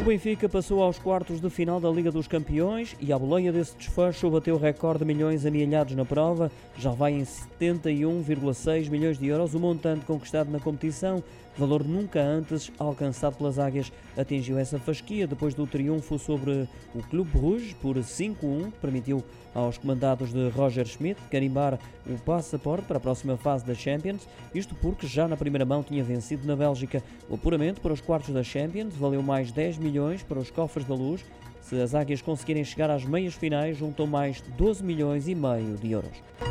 O Benfica passou aos quartos de final da Liga dos Campeões e a boleia desse desfecho bateu o recorde de milhões amealhados na prova. Já vai em 71,6 milhões de euros o montante conquistado na competição, valor nunca antes alcançado pelas águias. Atingiu essa fasquia depois do triunfo sobre o Clube Rouge por 5-1, permitiu aos comandados de Roger Schmidt carimbar o passaporte para a próxima fase da Champions, isto porque já na primeira mão tinha vencido na Bélgica. O apuramento para os quartos da Champions valeu mais 10 milhões milhões para os cofres da luz. Se as águias conseguirem chegar às meias finais, juntam mais 12 milhões e meio de euros.